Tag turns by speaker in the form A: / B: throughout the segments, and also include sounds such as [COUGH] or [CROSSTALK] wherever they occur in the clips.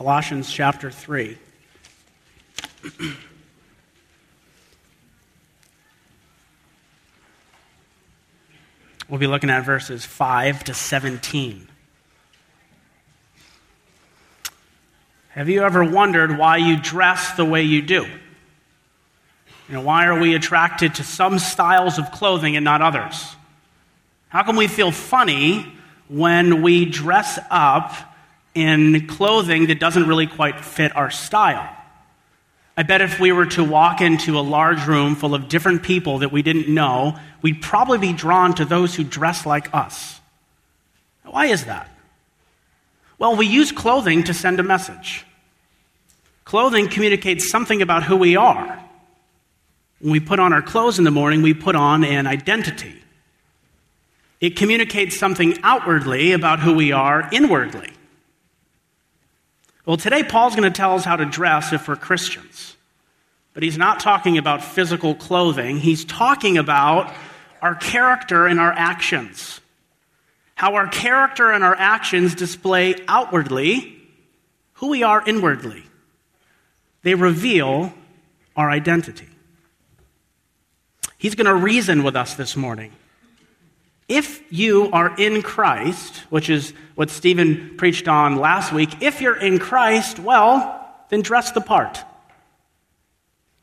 A: Colossians chapter 3. we'll be looking at verses 5 to 17. Have you ever wondered why you dress the way you do? You know, why are we attracted to some styles of clothing and not others? How can we feel funny when we dress up in clothing that doesn't really quite fit our style? I bet if we were to walk into a large room full of different people that we didn't know, we'd probably be drawn to those who dress like us. Why is that? Well, we use clothing to send a message. Clothing communicates something about who we are. When we put on our clothes in the morning, we put on an identity. It communicates something outwardly about who we are inwardly. Well, today Paul's going to tell us how to dress if we're Christians. But he's not talking about physical clothing, he's talking about our character and our actions. How our character and our actions display outwardly who we are inwardly. They reveal our identity. He's going to reason with us this morning. If you are in Christ, which is what Stephen preached on last week, if you're in Christ, well, then dress the part.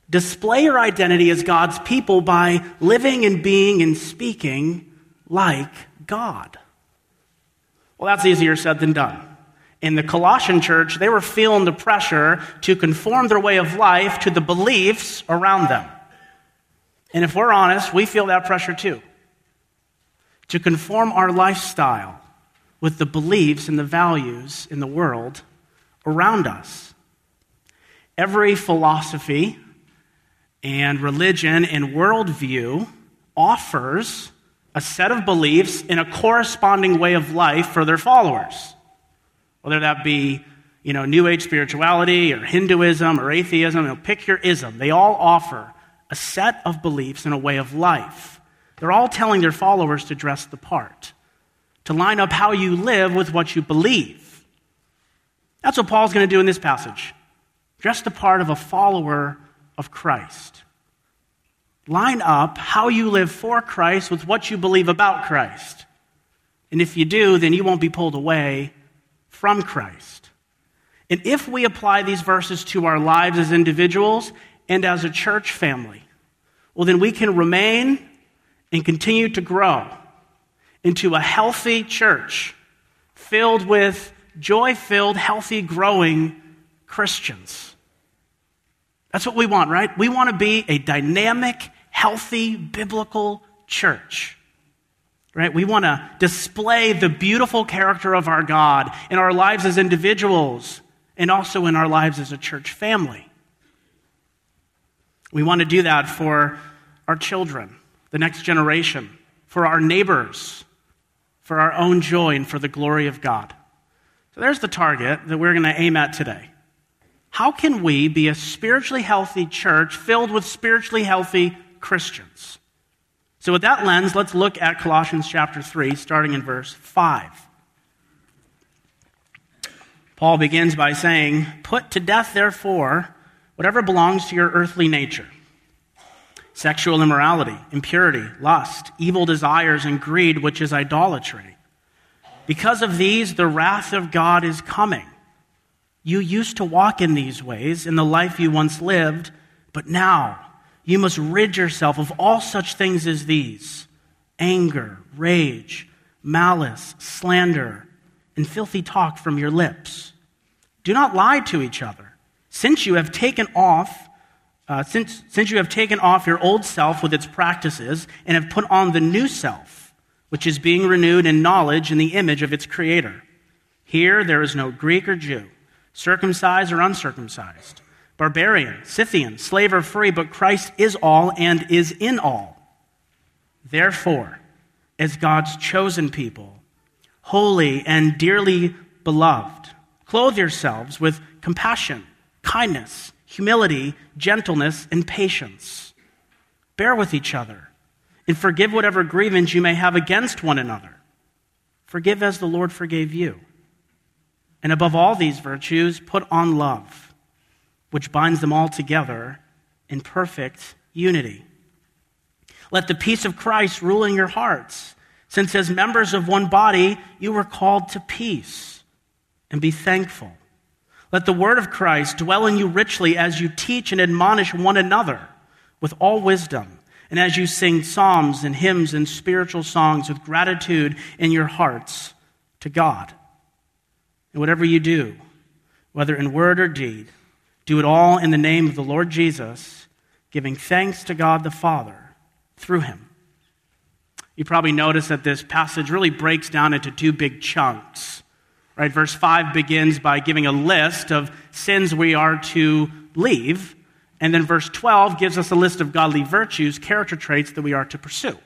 A: Display your identity as God's people by living and being and speaking like God. Well, that's easier said than done. In the Colossian church, they were feeling the pressure to conform their way of life to the beliefs around them. And if we're honest, we feel that pressure too. To conform our lifestyle with the beliefs and the values in the world around us. Every philosophy and religion and worldview offers a set of beliefs in a corresponding way of life for their followers. Whether that be, you know, New Age spirituality or Hinduism or atheism, you know, pick your ism. They all offer a set of beliefs and a way of life. They're all telling their followers to dress the part, to line up how you live with what you believe. That's what Paul's going to do in this passage. Dress the part of a follower of Christ. Line up how you live for Christ with what you believe about Christ. And if you do, then you won't be pulled away from Christ. And if we apply these verses to our lives as individuals and as a church family, well, then we can remain and continue to grow into a healthy church filled with joy filled, healthy, growing Christians. That's what we want, right? We want to be a dynamic, healthy, biblical church. Right? We want to display the beautiful character of our God in our lives as individuals and also in our lives as a church family. We want to do that for our children, the next generation, for our neighbors, for our own joy, and for the glory of God. So there's the target that we're going to aim at today. How can we be a spiritually healthy church filled with spiritually healthy Christians? So, with that lens, let's look at Colossians chapter 3, starting in verse 5. Paul begins by saying, Put to death, therefore, whatever belongs to your earthly nature sexual immorality, impurity, lust, evil desires, and greed, which is idolatry. Because of these, the wrath of God is coming. You used to walk in these ways in the life you once lived, but now you must rid yourself of all such things as these anger, rage, malice, slander, and filthy talk from your lips. Do not lie to each other, since you have taken off. Uh, since, since you have taken off your old self with its practices and have put on the new self, which is being renewed in knowledge in the image of its creator. Here there is no Greek or Jew circumcised or uncircumcised, barbarian, Scythian, slave or free, but Christ is all and is in all. Therefore, as God's chosen people, holy and dearly beloved, clothe yourselves with compassion, kindness, humility, gentleness, and patience. Bear with each other and forgive whatever grievance you may have against one another. Forgive as the Lord forgave you. And above all these virtues, put on love, which binds them all together in perfect unity. Let the peace of Christ rule in your hearts, since as members of one body, you were called to peace, and be thankful. Let the word of Christ dwell in you richly as you teach and admonish one another with all wisdom, and as you sing psalms and hymns and spiritual songs with gratitude in your hearts to God. And whatever you do, whether in word or deed, do it all in the name of the Lord Jesus, giving thanks to God the Father through him. You probably notice that this passage really breaks down into two big chunks. Right? Verse 5 begins by giving a list of sins we are to leave, and then verse 12 gives us a list of godly virtues, character traits that we are to pursue.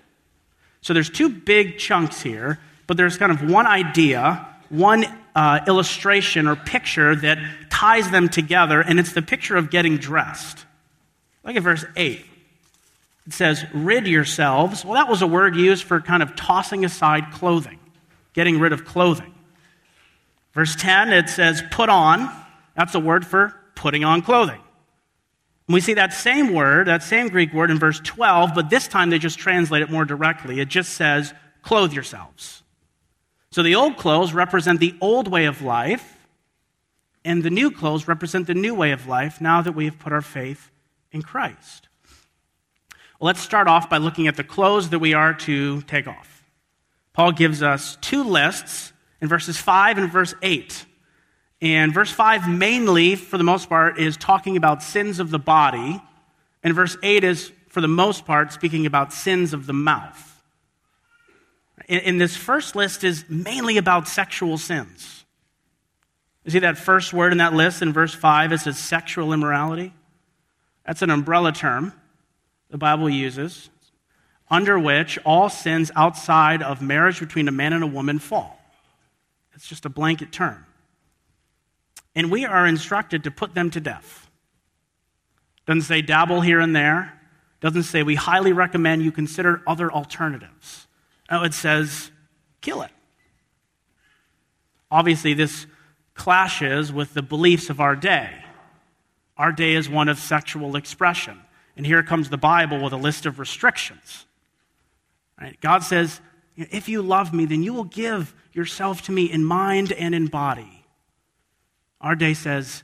A: So there's two big chunks here, but there's kind of one idea, one uh, illustration or picture that ties them together, and it's the picture of getting dressed. Look at verse 8. It says, rid yourselves. Well, that was a word used for kind of tossing aside clothing, getting rid of clothing. Verse 10, it says, put on. That's a word for putting on clothing. And we see that same word, that same Greek word in verse 12, but this time they just translate it more directly. It just says, clothe yourselves. So the old clothes represent the old way of life, and the new clothes represent the new way of life now that we have put our faith in Christ. Well, let's start off by looking at the clothes that we are to take off. Paul gives us two lists in verses 5 and verse 8. And verse 5 mainly, for the most part, is talking about sins of the body. And verse 8 is, for the most part, speaking about sins of the mouth. In, this first list is mainly about sexual sins. You see that first word in that list in verse 5? It says sexual immorality. That's an umbrella term the Bible uses, under which all sins outside of marriage between a man and a woman fall. It's just a blanket term. And we are instructed to put them to death. Doesn't say dabble here and there. Doesn't say we highly recommend you consider other alternatives. No, it says kill it. Obviously, this clashes with the beliefs of our day. Our day is one of sexual expression. And here comes the Bible with a list of restrictions. Right? God says, if you love me, then you will give yourself to me in mind and in body. Our day says,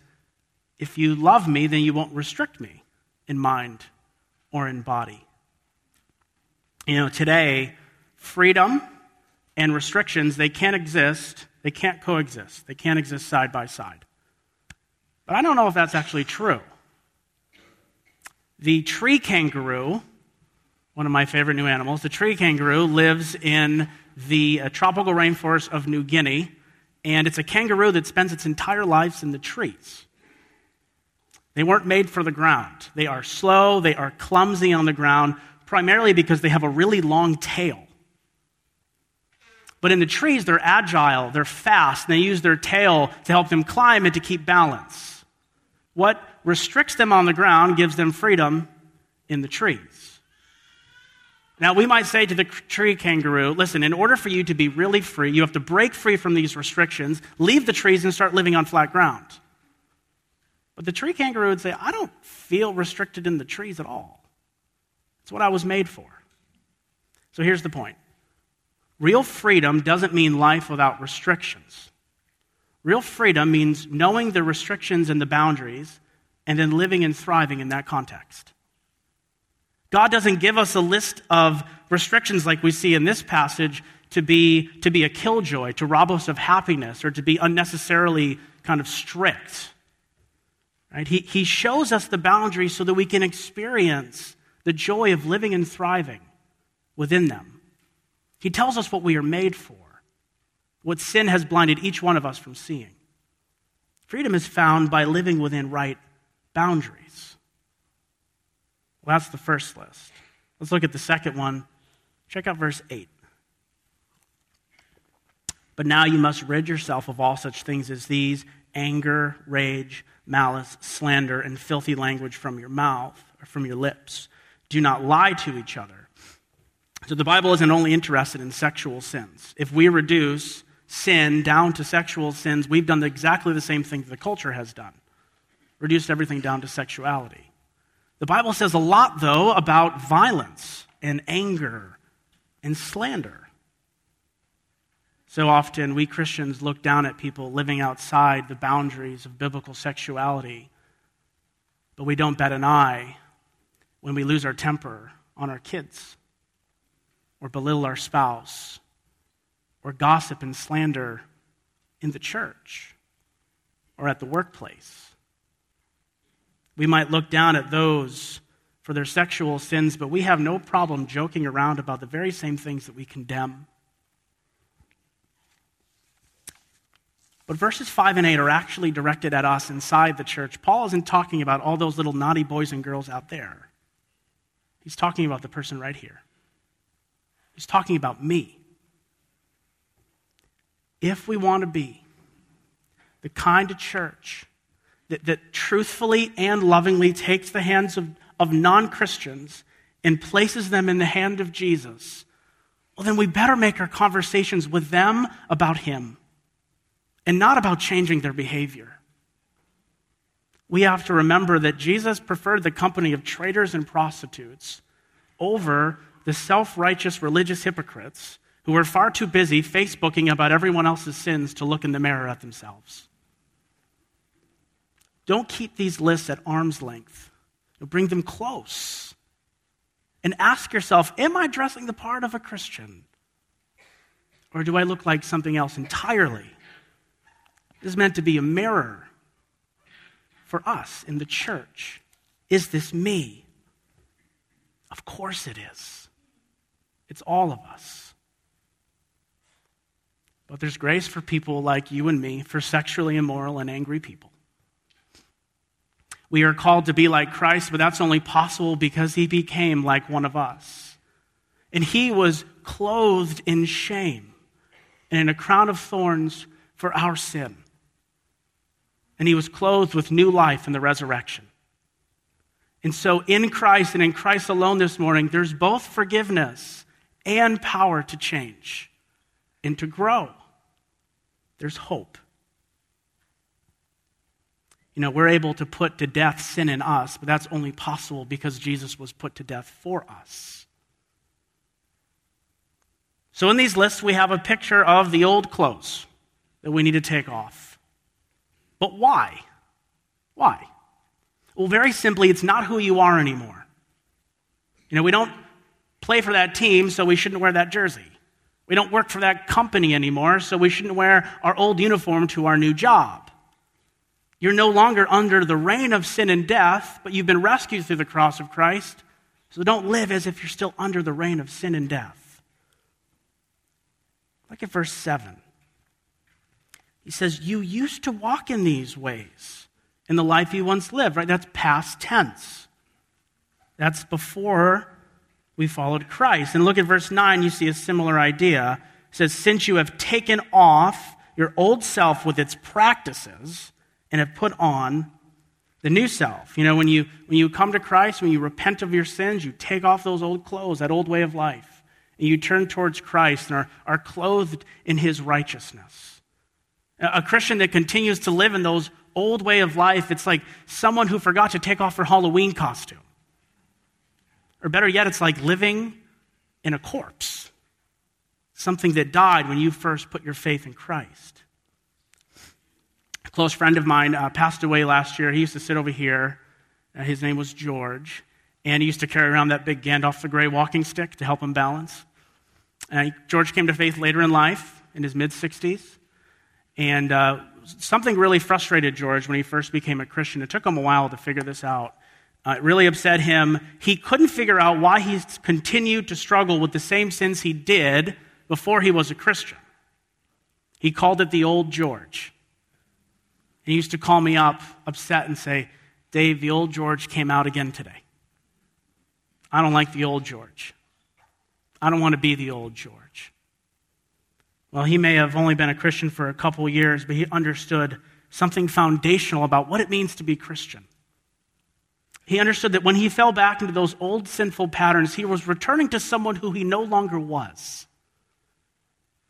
A: if you love me, then you won't restrict me in mind or in body. You know, today, freedom and restrictions, they can't exist, they can't coexist, they can't exist side by side. But I don't know if that's actually true. The tree kangaroo, one of my favorite new animals, the tree kangaroo lives in the uh, tropical rainforest of New Guinea, and it's a kangaroo that spends its entire life in the trees. They weren't made for the ground. They are slow, they are clumsy on the ground, primarily because they have a really long tail. But in the trees, they're agile, they're fast, and they use their tail to help them climb and to keep balance. What restricts them on the ground gives them freedom in the trees. Now, we might say to the tree kangaroo, listen, in order for you to be really free, you have to break free from these restrictions, leave the trees, and start living on flat ground. But the tree kangaroo would say, I don't feel restricted in the trees at all. It's what I was made for. So here's the point real freedom doesn't mean life without restrictions. Real freedom means knowing the restrictions and the boundaries and then living and thriving in that context. God doesn't give us a list of restrictions like we see in this passage to be, to be a killjoy, to rob us of happiness, or to be unnecessarily kind of strict. Right? He, he shows us the boundaries so that we can experience the joy of living and thriving within them. He tells us what we are made for, what sin has blinded each one of us from seeing. Freedom is found by living within right boundaries. Well, that's the first list. Let's look at the second one. Check out verse 8. But now you must rid yourself of all such things as these anger, rage, malice, slander, and filthy language from your mouth or from your lips. Do not lie to each other. So the Bible isn't only interested in sexual sins. If we reduce sin down to sexual sins, we've done exactly the same thing that the culture has done reduced everything down to sexuality. The Bible says a lot, though, about violence and anger and slander. So often, we Christians look down at people living outside the boundaries of biblical sexuality, but we don't bat an eye when we lose our temper on our kids, or belittle our spouse, or gossip and slander in the church or at the workplace. We might look down at those for their sexual sins, but we have no problem joking around about the very same things that we condemn. But verses 5 and 8 are actually directed at us inside the church. Paul isn't talking about all those little naughty boys and girls out there. He's talking about the person right here. He's talking about me. If we want to be the kind of church that, that truthfully and lovingly takes the hands of, of non Christians and places them in the hand of Jesus, well, then we better make our conversations with them about Him and not about changing their behavior. We have to remember that Jesus preferred the company of traitors and prostitutes over the self righteous religious hypocrites who were far too busy Facebooking about everyone else's sins to look in the mirror at themselves. Don't keep these lists at arm's length. Bring them close. And ask yourself Am I dressing the part of a Christian? Or do I look like something else entirely? This is meant to be a mirror for us in the church. Is this me? Of course it is. It's all of us. But there's grace for people like you and me, for sexually immoral and angry people. We are called to be like Christ, but that's only possible because he became like one of us. And he was clothed in shame and in a crown of thorns for our sin. And he was clothed with new life in the resurrection. And so, in Christ and in Christ alone this morning, there's both forgiveness and power to change and to grow. There's hope. You know, we're able to put to death sin in us, but that's only possible because Jesus was put to death for us. So, in these lists, we have a picture of the old clothes that we need to take off. But why? Why? Well, very simply, it's not who you are anymore. You know, we don't play for that team, so we shouldn't wear that jersey. We don't work for that company anymore, so we shouldn't wear our old uniform to our new job. You're no longer under the reign of sin and death, but you've been rescued through the cross of Christ. So don't live as if you're still under the reign of sin and death. Look at verse 7. He says, You used to walk in these ways in the life you once lived, right? That's past tense. That's before we followed Christ. And look at verse 9, you see a similar idea. It says, Since you have taken off your old self with its practices, and have put on the new self. You know, when you, when you come to Christ, when you repent of your sins, you take off those old clothes, that old way of life, and you turn towards Christ and are, are clothed in his righteousness. A Christian that continues to live in those old way of life, it's like someone who forgot to take off their Halloween costume. Or better yet, it's like living in a corpse, something that died when you first put your faith in Christ close friend of mine uh, passed away last year. He used to sit over here. Uh, his name was George. And he used to carry around that big Gandalf the Grey walking stick to help him balance. George came to faith later in life, in his mid 60s. And uh, something really frustrated George when he first became a Christian. It took him a while to figure this out. Uh, it really upset him. He couldn't figure out why he continued to struggle with the same sins he did before he was a Christian. He called it the old George. He used to call me up, upset, and say, Dave, the old George came out again today. I don't like the old George. I don't want to be the old George. Well, he may have only been a Christian for a couple years, but he understood something foundational about what it means to be Christian. He understood that when he fell back into those old sinful patterns, he was returning to someone who he no longer was.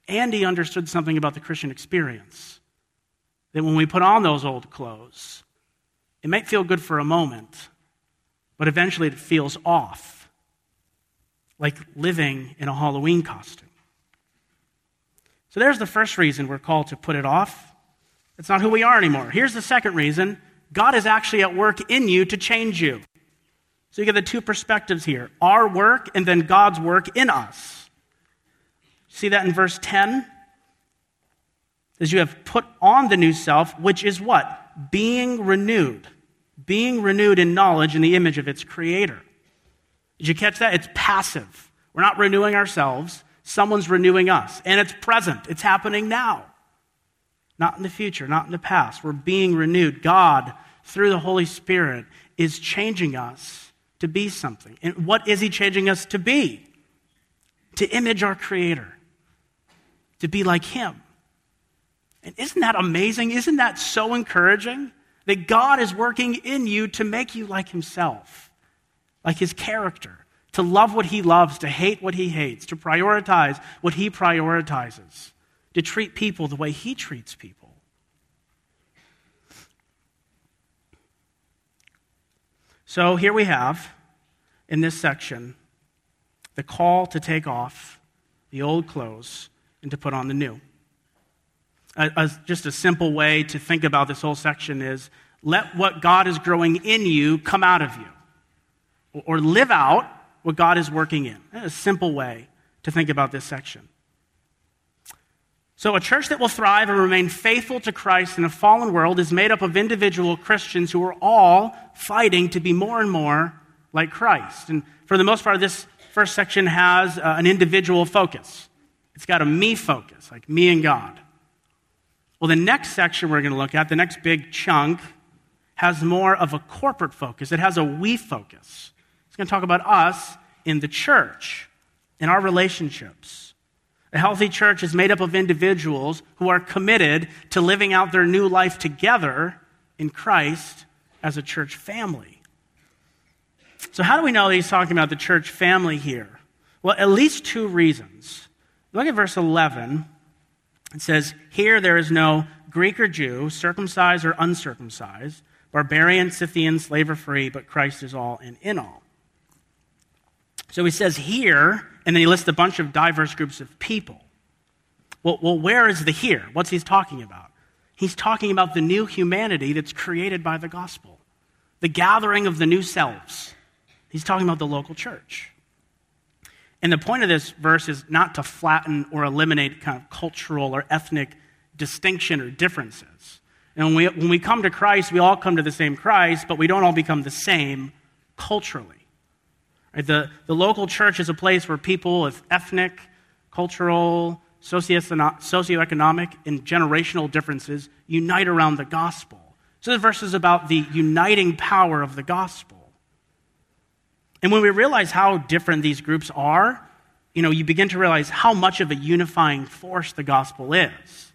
A: and he understood something about the Christian experience. That when we put on those old clothes, it might feel good for a moment, but eventually it feels off, like living in a Halloween costume. So there's the first reason we're called to put it off. It's not who we are anymore. Here's the second reason God is actually at work in you to change you. So you get the two perspectives here our work and then God's work in us. See that in verse 10? As you have put on the new self, which is what? Being renewed. Being renewed in knowledge in the image of its creator. Did you catch that? It's passive. We're not renewing ourselves, someone's renewing us. And it's present, it's happening now. Not in the future, not in the past. We're being renewed. God, through the Holy Spirit, is changing us to be something. And what is He changing us to be? To image our Creator, to be like Him. And isn't that amazing? Isn't that so encouraging? That God is working in you to make you like Himself, like His character, to love what He loves, to hate what He hates, to prioritize what He prioritizes, to treat people the way He treats people. So here we have in this section the call to take off the old clothes and to put on the new. As just a simple way to think about this whole section is let what God is growing in you come out of you, or live out what God is working in. A simple way to think about this section. So, a church that will thrive and remain faithful to Christ in a fallen world is made up of individual Christians who are all fighting to be more and more like Christ. And for the most part, this first section has uh, an individual focus. It's got a me focus, like me and God. Well, the next section we're going to look at, the next big chunk, has more of a corporate focus. It has a we focus. It's going to talk about us in the church, in our relationships. A healthy church is made up of individuals who are committed to living out their new life together in Christ as a church family. So, how do we know that he's talking about the church family here? Well, at least two reasons. Look at verse 11. It says, Here there is no Greek or Jew, circumcised or uncircumcised, barbarian, Scythian, slave or free, but Christ is all and in all. So he says here, and then he lists a bunch of diverse groups of people. Well, well, where is the here? What's he talking about? He's talking about the new humanity that's created by the gospel, the gathering of the new selves. He's talking about the local church. And the point of this verse is not to flatten or eliminate kind of cultural or ethnic distinction or differences. And when we, when we come to Christ, we all come to the same Christ, but we don't all become the same culturally. Right? The, the local church is a place where people with ethnic, cultural, socioeconomic, and generational differences unite around the gospel. So the verse is about the uniting power of the gospel. And when we realize how different these groups are, you know, you begin to realize how much of a unifying force the gospel is.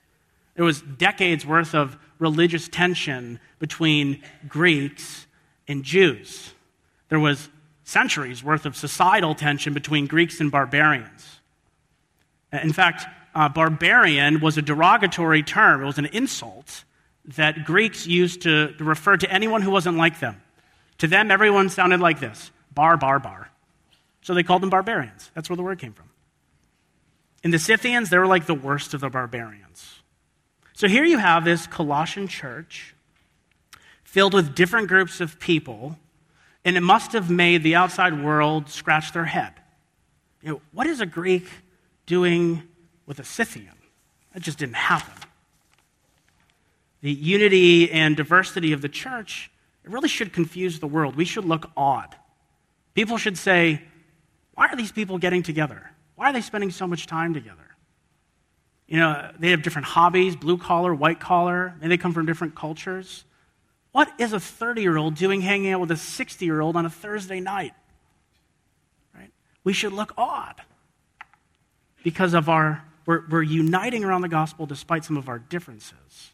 A: There was decades worth of religious tension between Greeks and Jews. There was centuries worth of societal tension between Greeks and barbarians. In fact, uh, barbarian was a derogatory term, it was an insult that Greeks used to, to refer to anyone who wasn't like them. To them, everyone sounded like this bar, bar, bar. So they called them barbarians. That's where the word came from. In the Scythians, they were like the worst of the barbarians. So here you have this Colossian church filled with different groups of people and it must have made the outside world scratch their head. You know, what is a Greek doing with a Scythian? That just didn't happen. The unity and diversity of the church, it really should confuse the world. We should look odd. People should say, why are these people getting together? Why are they spending so much time together? You know, they have different hobbies blue collar, white collar, maybe they come from different cultures. What is a 30 year old doing hanging out with a 60 year old on a Thursday night? Right? We should look odd because of our, we're, we're uniting around the gospel despite some of our differences.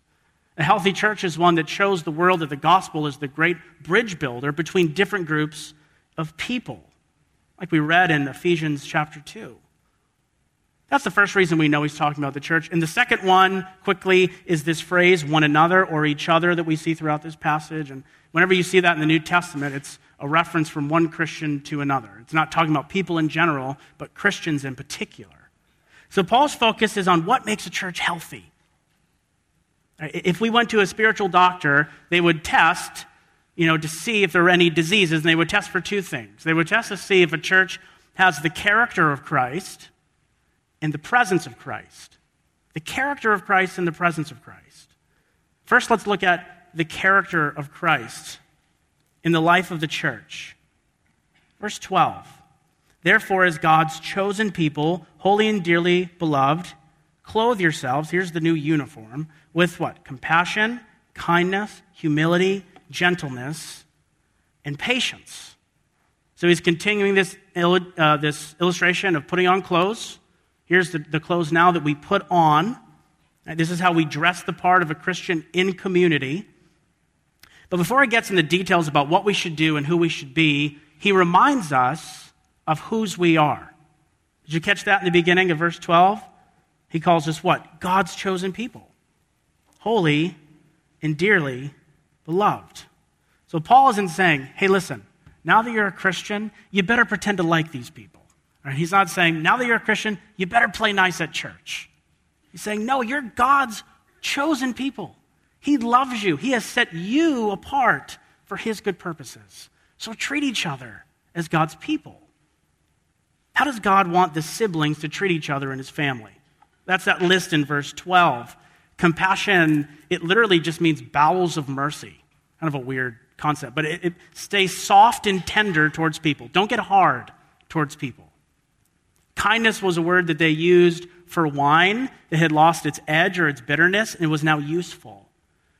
A: A healthy church is one that shows the world that the gospel is the great bridge builder between different groups of people, like we read in Ephesians chapter 2. That's the first reason we know he's talking about the church. And the second one, quickly, is this phrase, one another or each other, that we see throughout this passage. And whenever you see that in the New Testament, it's a reference from one Christian to another. It's not talking about people in general, but Christians in particular. So Paul's focus is on what makes a church healthy. If we went to a spiritual doctor, they would test, you know, to see if there were any diseases, and they would test for two things. They would test to see if a church has the character of Christ and the presence of Christ. The character of Christ and the presence of Christ. First, let's look at the character of Christ in the life of the church. Verse 12. Therefore, as God's chosen people, holy and dearly beloved, clothe yourselves, here's the new uniform, with what? Compassion, kindness, humility, gentleness, and patience. So he's continuing this, uh, this illustration of putting on clothes. Here's the, the clothes now that we put on. This is how we dress the part of a Christian in community. But before he gets into details about what we should do and who we should be, he reminds us of whose we are. Did you catch that in the beginning of verse 12? He calls us what? God's chosen people holy, and dearly beloved. So Paul isn't saying, hey, listen, now that you're a Christian, you better pretend to like these people. Right? He's not saying, now that you're a Christian, you better play nice at church. He's saying, no, you're God's chosen people. He loves you, He has set you apart for His good purposes. So treat each other as God's people. How does God want the siblings to treat each other in His family? That's that list in verse 12. Compassion, it literally just means bowels of mercy. Kind of a weird concept, but it, it stays soft and tender towards people. Don't get hard towards people. Kindness was a word that they used for wine that had lost its edge or its bitterness and was now useful.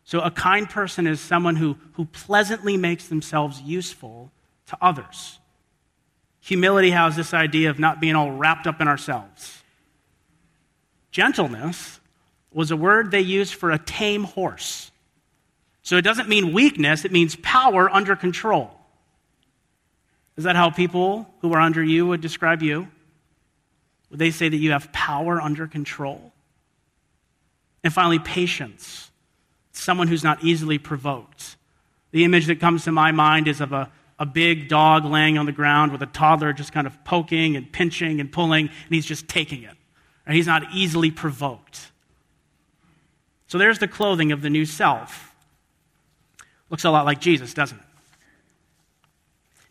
A: So a kind person is someone who, who pleasantly makes themselves useful to others. Humility has this idea of not being all wrapped up in ourselves. Gentleness was a word they used for a tame horse. So it doesn't mean weakness, it means power under control. Is that how people who are under you would describe you? Would they say that you have power under control? And finally, patience. Someone who's not easily provoked. The image that comes to my mind is of a, a big dog laying on the ground with a toddler just kind of poking and pinching and pulling, and he's just taking it. And he's not easily provoked. So there's the clothing of the new self. Looks a lot like Jesus, doesn't it?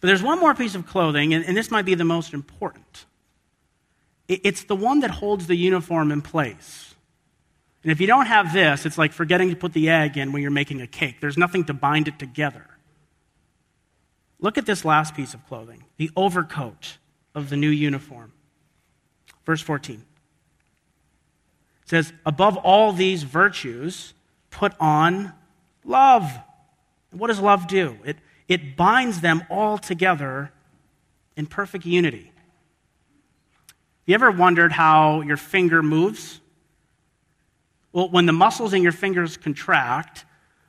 A: But there's one more piece of clothing, and, and this might be the most important. It, it's the one that holds the uniform in place. And if you don't have this, it's like forgetting to put the egg in when you're making a cake. There's nothing to bind it together. Look at this last piece of clothing the overcoat of the new uniform. Verse 14 says, above all these virtues, put on love. what does love do? It, it binds them all together in perfect unity. You ever wondered how your finger moves? Well, when the muscles in your fingers contract,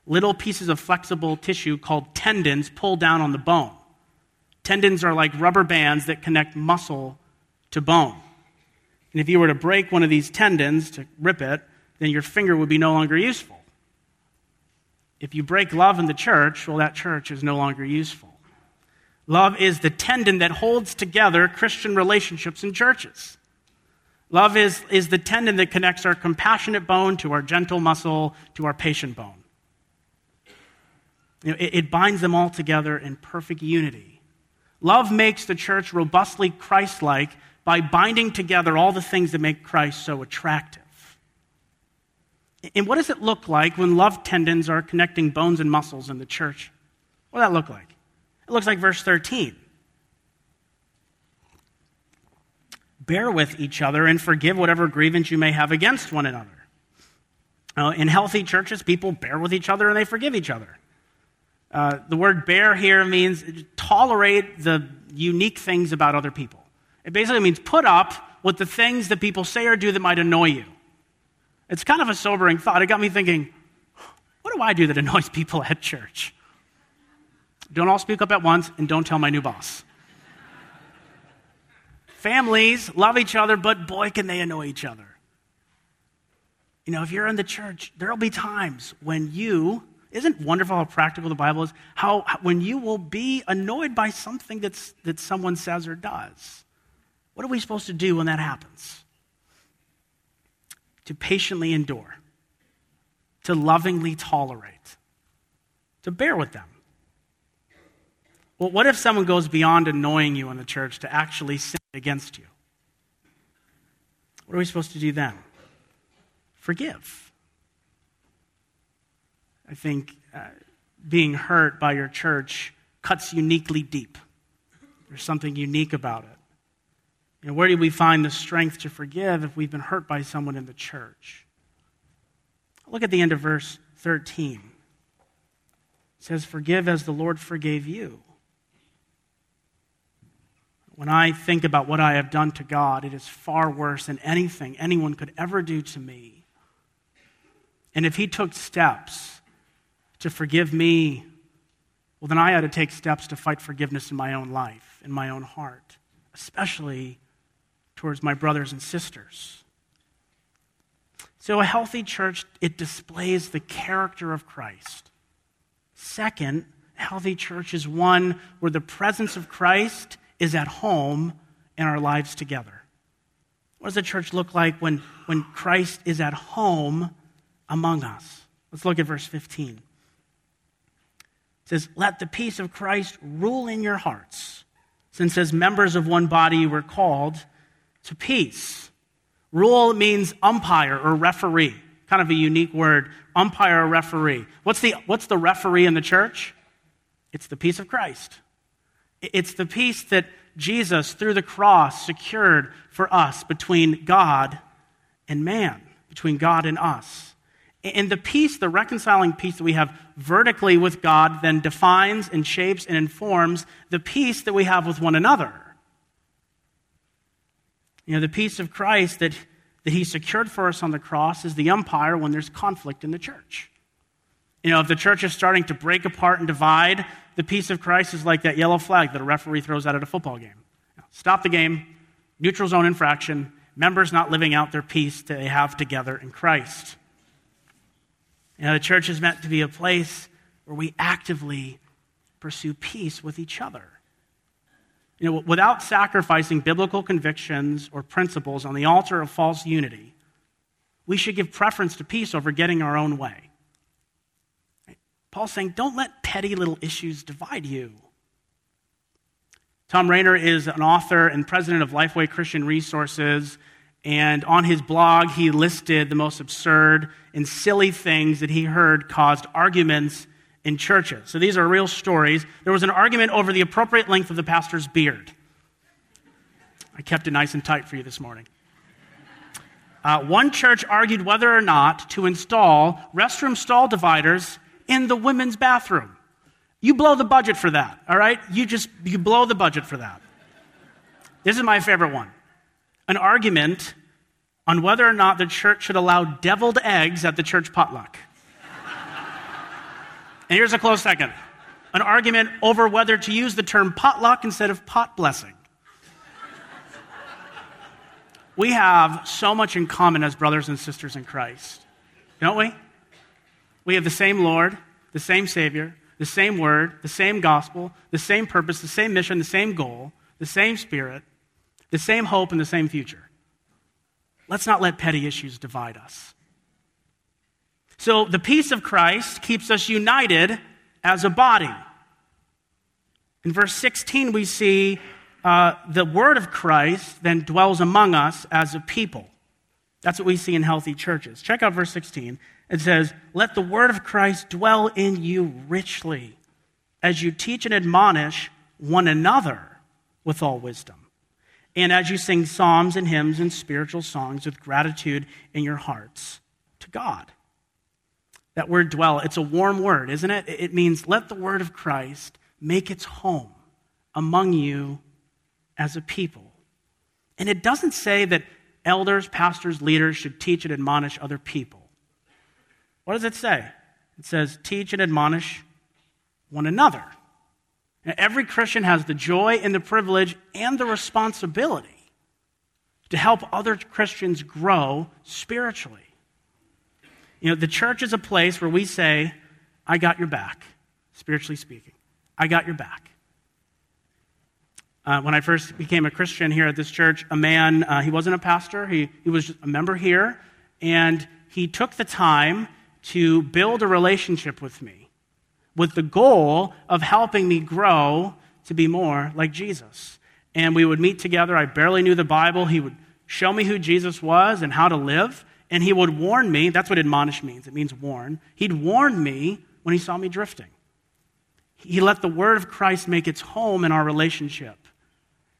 A: little pieces of flexible tissue called tendons pull down on the bone. Tendons are like rubber bands that connect muscle to bone. And if you were to break one of these tendons to rip it, then your finger would be no longer useful. If you break love in the church, well, that church is no longer useful. Love is the tendon that holds together Christian relationships and churches. Love is, is the tendon that connects our compassionate bone to our gentle muscle to our patient bone. You know, it, it binds them all together in perfect unity. Love makes the church robustly Christ like by binding together all the things that make Christ so attractive. And what does it look like when love tendons are connecting bones and muscles in the church? What does that look like? It looks like verse 13. Bear with each other and forgive whatever grievance you may have against one another. Uh, in healthy churches, people bear with each other and they forgive each other. Uh, the word bear here means tolerate the unique things about other people. It basically means put up with the things that people say or do that might annoy you. It's kind of a sobering thought. It got me thinking, what do I do that [LAUGHS] annoys people at church? Don't all speak up at once and don't tell my new boss. Families love each other, but boy, can they annoy each other. You know, if you're in the church, there'll be times when you, isn't wonderful how practical the Bible is? How, when you will be annoyed by something that's, that someone says or does. What are we supposed to do when that happens? To patiently endure, to lovingly tolerate, to bear with them. Well, what if someone goes beyond annoying you in the church to actually sin against you? What are we supposed to do then? Forgive. I think uh, being hurt by your church cuts uniquely deep. There's something unique about it. Know, where do we find the strength to forgive if we've been hurt by someone in the church? Look at the end of verse 13. It says, Forgive as the Lord forgave you. When I think about what I have done to God, it is far worse than anything anyone could ever do to me. And if He took steps to forgive me, well, then I had to take steps to fight forgiveness in my own life, in my own heart, especially towards my brothers and sisters. So, a healthy church, it displays the character of Christ. Second, a healthy church is one where the presence of Christ is at home in our lives together. What does a church look like when, when Christ is at home among us? Let's look at verse 15. It says, Let the peace of Christ rule in your hearts, since as members of one body you were called to peace. Rule means umpire or referee, kind of a unique word. Umpire or referee. What's the, what's the referee in the church? It's the peace of Christ. It's the peace that Jesus, through the cross, secured for us between God and man, between God and us. And the peace, the reconciling peace that we have vertically with God, then defines and shapes and informs the peace that we have with one another. You know, the peace of Christ that, that He secured for us on the cross is the umpire when there's conflict in the church. You know, if the church is starting to break apart and divide, the peace of Christ is like that yellow flag that a referee throws out at a football game. Stop the game, neutral zone infraction, members not living out their peace that they have together in Christ. You know, the church is meant to be a place where we actively pursue peace with each other. You know, without sacrificing biblical convictions or principles on the altar of false unity, we should give preference to peace over getting our own way. Paul's saying, don't let petty little issues divide you. Tom Rainer is an author and president of Lifeway Christian Resources, and on his blog, he listed the most absurd and silly things that he heard caused arguments in churches. So these are real stories. There was an argument over the appropriate length of the pastor's beard. I kept it nice and tight for you this morning. Uh, one church argued whether or not to install restroom stall dividers in the women's bathroom. You blow the budget for that, all right? You just you blow the budget for that. This is my favorite one. An argument on whether or not the church should allow deviled eggs at the church potluck. And here's a close second. An argument over whether to use the term potluck instead of pot blessing. We have so much in common as brothers and sisters in Christ, don't we? We have the same Lord, the same Savior, the same word, the same gospel, the same purpose, the same mission, the same goal, the same spirit, the same hope, and the same future. Let's not let petty issues divide us. So, the peace of Christ keeps us united as a body. In verse 16, we see uh, the word of Christ then dwells among us as a people. That's what we see in healthy churches. Check out verse 16. It says, Let the word of Christ dwell in you richly as you teach and admonish one another with all wisdom, and as you sing psalms and hymns and spiritual songs with gratitude in your hearts to God. That word dwell, it's a warm word, isn't it? It means let the word of Christ make its home among you as a people. And it doesn't say that elders, pastors, leaders should teach and admonish other people. What does it say? It says, teach and admonish one another. Now, every Christian has the joy and the privilege and the responsibility to help other Christians grow spiritually. You know, the church is a place where we say, I got your back, spiritually speaking. I got your back. Uh, when I first became a Christian here at this church, a man, uh, he wasn't a pastor, he, he was a member here, and he took the time to build a relationship with me with the goal of helping me grow to be more like Jesus. And we would meet together. I barely knew the Bible. He would show me who Jesus was and how to live. And he would warn me. That's what admonish means. It means warn. He'd warn me when he saw me drifting. He let the word of Christ make its home in our relationship.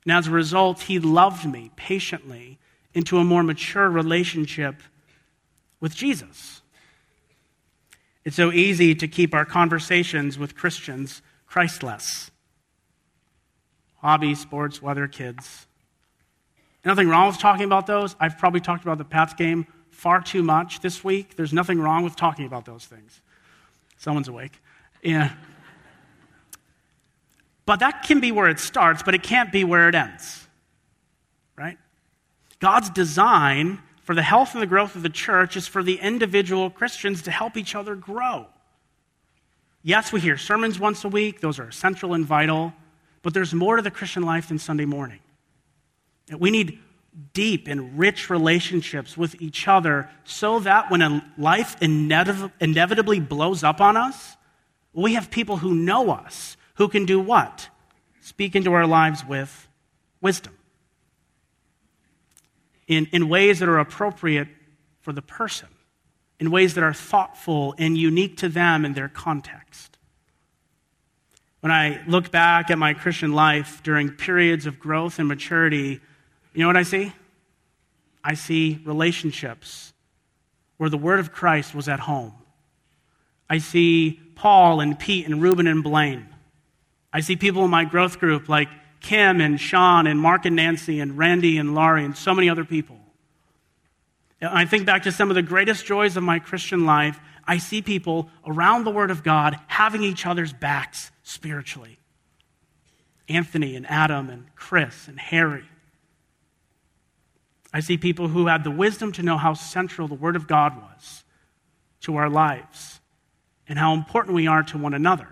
A: And as a result, he loved me patiently into a more mature relationship with Jesus. It's so easy to keep our conversations with Christians Christless. Hobbies, sports, weather, kids. Nothing wrong with talking about those. I've probably talked about the Pats game far too much this week. There's nothing wrong with talking about those things. Someone's awake. Yeah. But that can be where it starts, but it can't be where it ends. Right? God's design for the health and the growth of the church is for the individual Christians to help each other grow. Yes, we hear sermons once a week, those are essential and vital, but there's more to the Christian life than Sunday morning. We need deep and rich relationships with each other so that when a life inevitably blows up on us, we have people who know us, who can do what? Speak into our lives with wisdom in, in ways that are appropriate for the person, in ways that are thoughtful and unique to them and their context. When I look back at my Christian life during periods of growth and maturity, you know what I see? I see relationships where the word of Christ was at home. I see Paul and Pete and Ruben and Blaine. I see people in my growth group like Kim and Sean and Mark and Nancy and Randy and Laurie and so many other people. And I think back to some of the greatest joys of my Christian life. I see people around the Word of God having each other's backs spiritually. Anthony and Adam and Chris and Harry. I see people who had the wisdom to know how central the Word of God was to our lives and how important we are to one another.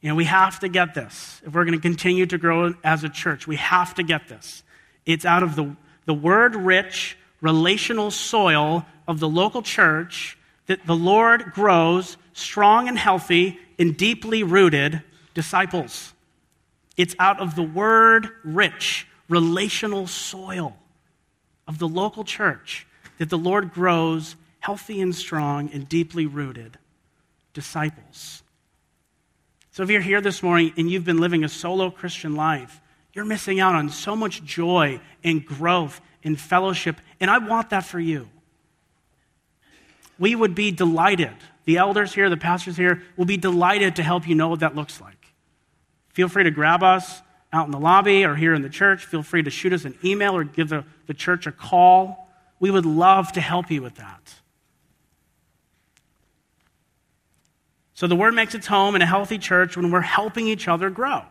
A: You know, we have to get this. If we're going to continue to grow as a church, we have to get this. It's out of the, the word rich, relational soil of the local church that the Lord grows strong and healthy and deeply rooted disciples. It's out of the word rich, relational soil of the local church that the Lord grows healthy and strong and deeply rooted disciples. So if you're here this morning and you've been living a solo Christian life, you're missing out on so much joy and growth and fellowship, and I want that for you. We would be delighted. The elders here, the pastors here, will be delighted to help you know what that looks like. Feel free to grab us out in the lobby or here in the church. Feel free to shoot us an email or give the, the church a call. We would love to help you with that. So the word makes its home in a healthy church when we're helping each other grow.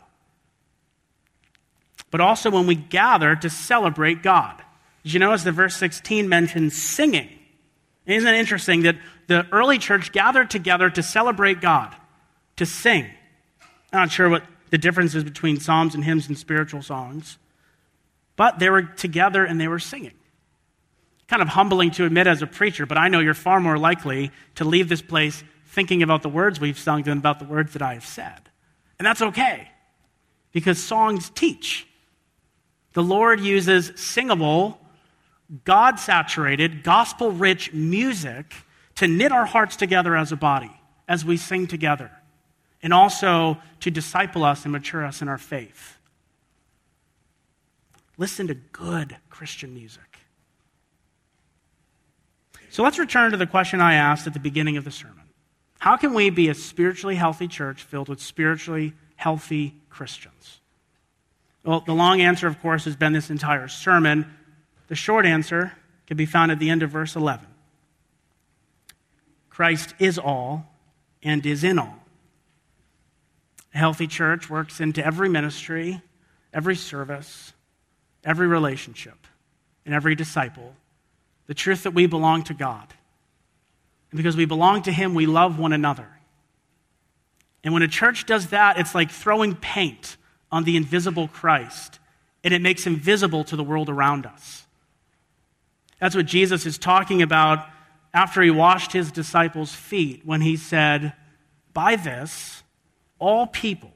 A: But also when we gather to celebrate God. Did you notice that verse 16 mentions singing? Isn't it interesting that the early church gathered together to celebrate God, to sing? I'm not sure what the differences between psalms and hymns and spiritual songs, but they were together and they were singing. Kind of humbling to admit as a preacher, but I know you're far more likely to leave this place thinking about the words we've sung than about the words that I have said. And that's okay, because songs teach. The Lord uses singable, God saturated, gospel rich music to knit our hearts together as a body as we sing together, and also to disciple us and mature us in our faith. Listen to good Christian music. So let's return to the question I asked at the beginning of the sermon. How can we be a spiritually healthy church filled with spiritually healthy Christians? Well, the long answer, of course, has been this entire sermon. The short answer can be found at the end of verse 11. Christ is all and is in all. A healthy church works into every ministry, every service, every relationship, and every disciple the truth that we belong to God. And because we belong to Him, we love one another. And when a church does that, it's like throwing paint on the invisible Christ, and it makes him visible to the world around us. That's what Jesus is talking about after he washed his disciples' feet when he said, By this, all people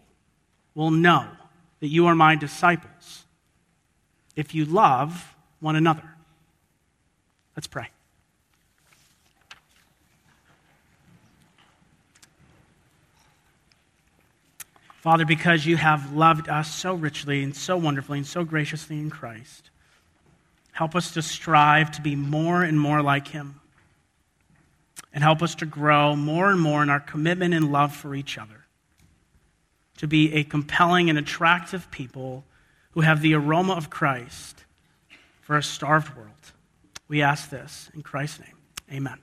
A: will know that you are my disciples if you love one another. Let's pray. Father, because you have loved us so richly and so wonderfully and so graciously in Christ, help us to strive to be more and more like him. And help us to grow more and more in our commitment and love for each other. To be a compelling and attractive people who have the aroma of Christ for a starved world. We ask this in Christ's name. Amen.